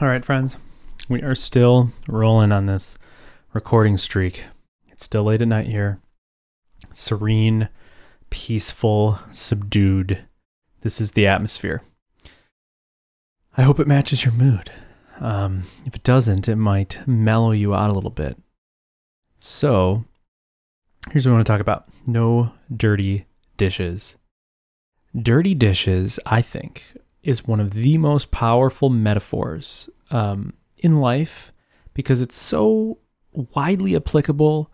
All right, friends, we are still rolling on this recording streak. It's still late at night here. Serene, peaceful, subdued. This is the atmosphere. I hope it matches your mood. Um, if it doesn't, it might mellow you out a little bit. So, here's what I want to talk about no dirty dishes. Dirty dishes, I think, is one of the most powerful metaphors um, in life because it's so widely applicable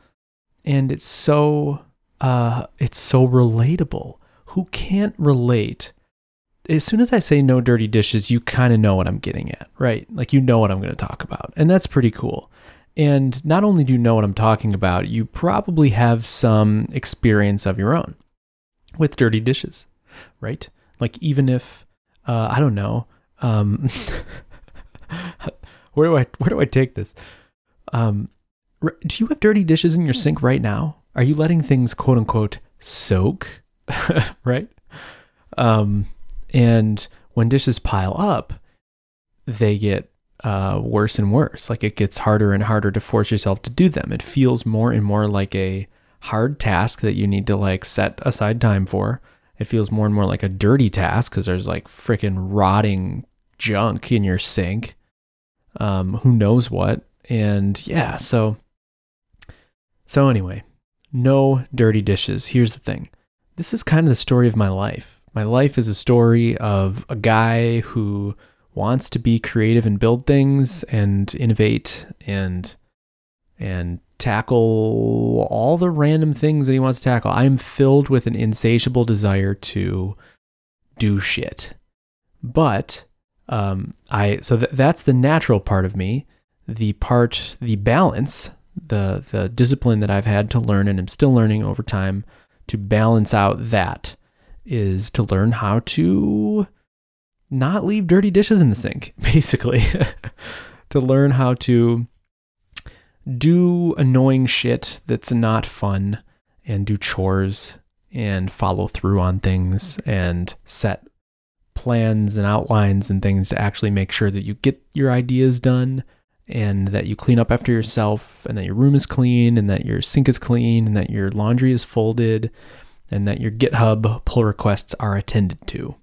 and it's so uh, it's so relatable. Who can't relate? As soon as I say no dirty dishes, you kind of know what I'm getting at, right? Like you know what I'm going to talk about, and that's pretty cool. And not only do you know what I'm talking about, you probably have some experience of your own with dirty dishes, right? Like even if uh, I don't know, um, where do I where do I take this? Um, do you have dirty dishes in your sink right now? Are you letting things quote unquote soak? right? Um, and when dishes pile up, they get uh, worse and worse. Like it gets harder and harder to force yourself to do them. It feels more and more like a hard task that you need to like set aside time for. It feels more and more like a dirty task because there's like freaking rotting junk in your sink. Um, who knows what? And yeah, so so anyway, no dirty dishes. Here's the thing. This is kind of the story of my life. My life is a story of a guy who wants to be creative and build things and innovate and and tackle all the random things that he wants to tackle. I am filled with an insatiable desire to do shit. But um, I so th- that's the natural part of me. The part, the balance, the the discipline that I've had to learn and am still learning over time to balance out that is to learn how to not leave dirty dishes in the sink, basically. to learn how to do annoying shit that's not fun and do chores and follow through on things and set plans and outlines and things to actually make sure that you get your ideas done and that you clean up after yourself and that your room is clean and that your sink is clean and that your laundry is folded and that your GitHub pull requests are attended to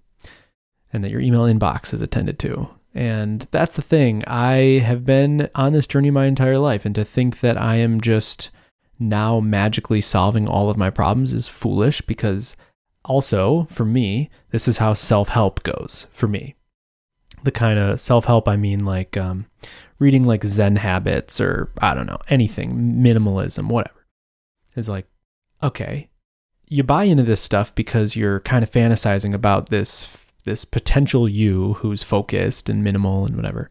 and that your email inbox is attended to and that's the thing. I have been on this journey my entire life, and to think that I am just now magically solving all of my problems is foolish because also, for me, this is how self help goes for me. The kind of self help I mean, like um, reading like Zen habits or I don't know, anything, minimalism, whatever. Is like, okay, you buy into this stuff because you're kind of fantasizing about this this potential you who's focused and minimal and whatever.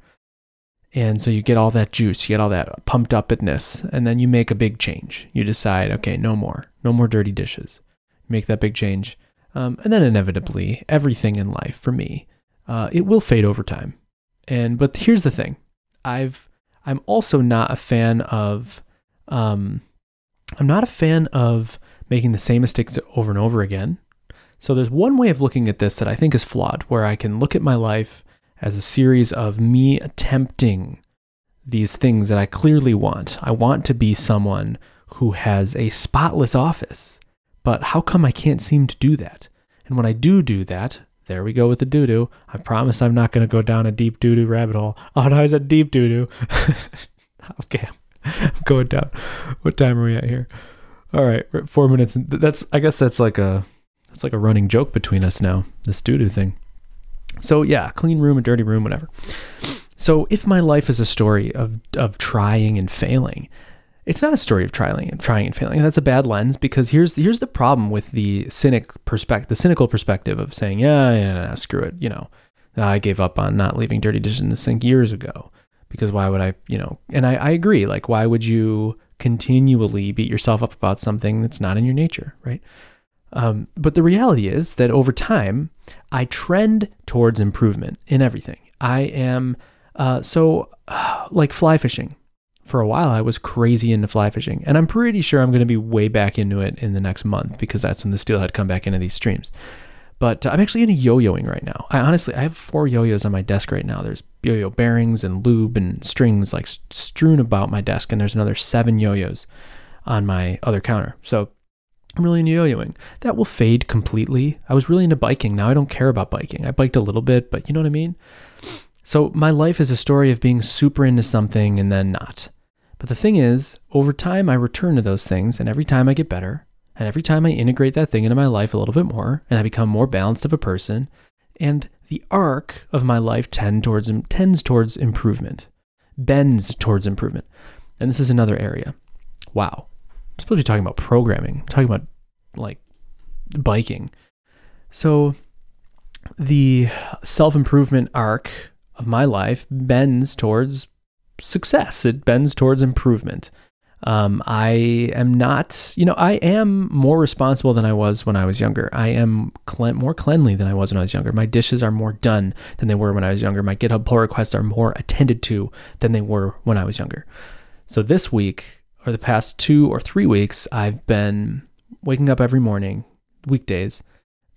And so you get all that juice, you get all that pumped upness, and then you make a big change. You decide, okay, no more, no more dirty dishes. Make that big change, um, and then inevitably, everything in life for me, uh, it will fade over time. And but here's the thing, I've I'm also not a fan of, um, I'm not a fan of making the same mistakes over and over again. So there's one way of looking at this that I think is flawed, where I can look at my life as a series of me attempting these things that I clearly want. I want to be someone who has a spotless office, but how come I can't seem to do that? And when I do do that, there we go with the doo doo. I promise I'm not going to go down a deep doo doo rabbit hole. Oh no, I said deep doo doo. okay, I'm going down. What time are we at here? All right, four minutes. That's I guess that's like a it's like a running joke between us now, this doo doo thing. So yeah, clean room, a dirty room, whatever. So if my life is a story of of trying and failing, it's not a story of trying and trying and failing. That's a bad lens because here's here's the problem with the cynic perspective, the cynical perspective of saying, yeah, yeah, screw it, you know, I gave up on not leaving dirty dishes in the sink years ago because why would I, you know? And I, I agree. Like, why would you continually beat yourself up about something that's not in your nature, right? Um, but the reality is that over time, I trend towards improvement in everything. I am uh, so uh, like fly fishing. For a while, I was crazy into fly fishing, and I'm pretty sure I'm going to be way back into it in the next month because that's when the steelhead come back into these streams. But uh, I'm actually into yo-yoing right now. I honestly, I have four yo-yos on my desk right now. There's yo-yo bearings and lube and strings like strewn about my desk, and there's another seven yo-yos on my other counter. So I'm really into yo-yoing. That will fade completely. I was really into biking. Now I don't care about biking. I biked a little bit, but you know what I mean? So my life is a story of being super into something and then not. But the thing is, over time I return to those things, and every time I get better, and every time I integrate that thing into my life a little bit more, and I become more balanced of a person, and the arc of my life tend towards tends towards improvement, bends towards improvement. And this is another area. Wow. I'm supposed to be talking about programming, I'm talking about like biking. So the self-improvement arc of my life bends towards success. It bends towards improvement. Um, I am not, you know, I am more responsible than I was when I was younger. I am more cleanly than I was when I was younger. My dishes are more done than they were when I was younger. My GitHub pull requests are more attended to than they were when I was younger. So this week, or the past two or three weeks, I've been waking up every morning, weekdays,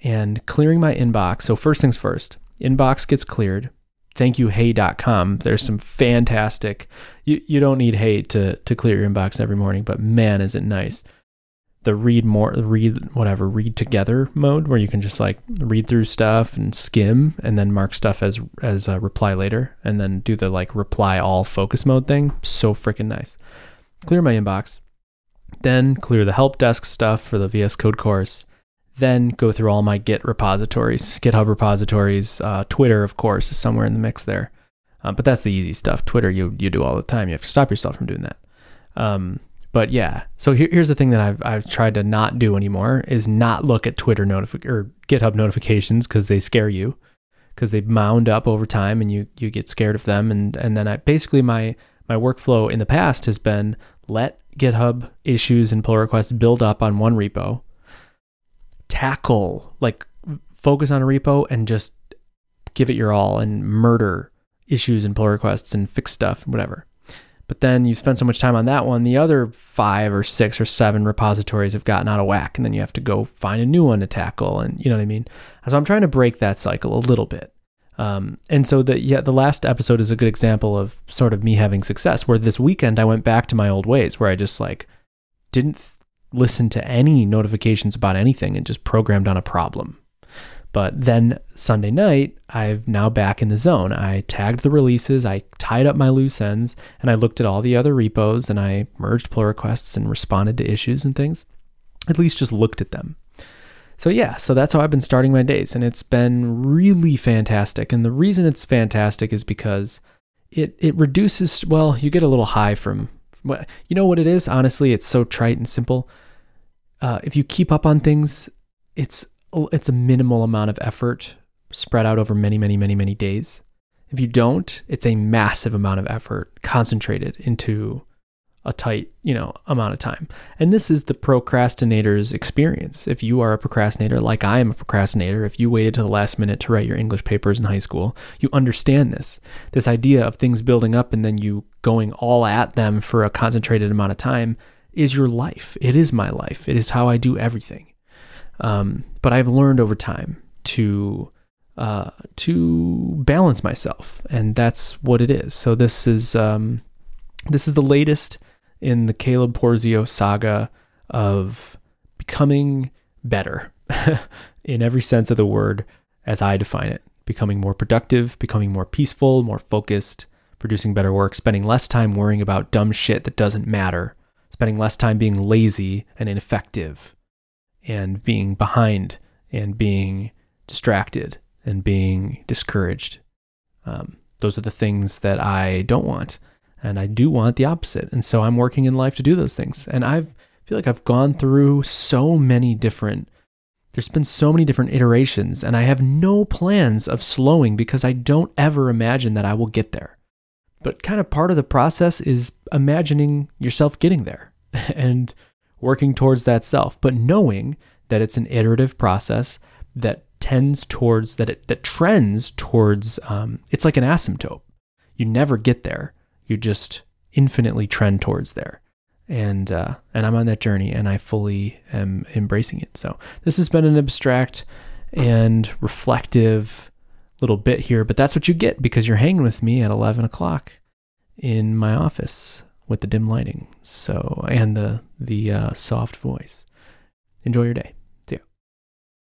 and clearing my inbox. So, first things first, inbox gets cleared. Thank you hey.com there's some fantastic you, you don't need hey to to clear your inbox every morning but man is it nice. The read more read whatever read together mode where you can just like read through stuff and skim and then mark stuff as as a reply later and then do the like reply all focus mode thing. So freaking nice clear my inbox then clear the help desk stuff for the vs code course then go through all my Git repositories, GitHub repositories. Uh, Twitter, of course, is somewhere in the mix there. Uh, but that's the easy stuff. Twitter, you you do all the time. You have to stop yourself from doing that. Um, but yeah, so here, here's the thing that I've I've tried to not do anymore is not look at Twitter notifi- or GitHub notifications because they scare you because they mound up over time and you you get scared of them and and then I basically my my workflow in the past has been let GitHub issues and pull requests build up on one repo tackle, like focus on a repo and just give it your all and murder issues and pull requests and fix stuff, whatever. But then you spend so much time on that one, the other five or six or seven repositories have gotten out of whack, and then you have to go find a new one to tackle, and you know what I mean. So I'm trying to break that cycle a little bit. Um, and so the yeah, the last episode is a good example of sort of me having success. Where this weekend I went back to my old ways, where I just like didn't listen to any notifications about anything and just programmed on a problem. But then Sunday night, I've now back in the zone. I tagged the releases, I tied up my loose ends, and I looked at all the other repos and I merged pull requests and responded to issues and things. At least just looked at them. So, yeah, so that's how I've been starting my days, and it's been really fantastic. And the reason it's fantastic is because it, it reduces, well, you get a little high from you know what it is? Honestly, it's so trite and simple. Uh, if you keep up on things, it's it's a minimal amount of effort spread out over many, many, many, many days. If you don't, it's a massive amount of effort concentrated into a tight, you know, amount of time. And this is the procrastinator's experience. If you are a procrastinator, like I am a procrastinator, if you waited to the last minute to write your English papers in high school, you understand this. This idea of things building up and then you going all at them for a concentrated amount of time is your life. It is my life. It is how I do everything. Um, but I've learned over time to uh, to balance myself, and that's what it is. So this is um, this is the latest in the Caleb Porzio saga of becoming better in every sense of the word as I define it. Becoming more productive, becoming more peaceful, more focused, producing better work, spending less time worrying about dumb shit that doesn't matter, spending less time being lazy and ineffective, and being behind and being distracted and being discouraged. Um, those are the things that I don't want. And I do want the opposite. And so I'm working in life to do those things. And I feel like I've gone through so many different, there's been so many different iterations, and I have no plans of slowing because I don't ever imagine that I will get there. But kind of part of the process is imagining yourself getting there and working towards that self, but knowing that it's an iterative process that tends towards that it that trends towards um, it's like an asymptote. You never get there you just infinitely trend towards there. And uh, and I'm on that journey, and I fully am embracing it. So this has been an abstract and reflective little bit here, but that's what you get because you're hanging with me at 11 o'clock in my office with the dim lighting. So, and the, the uh, soft voice. Enjoy your day.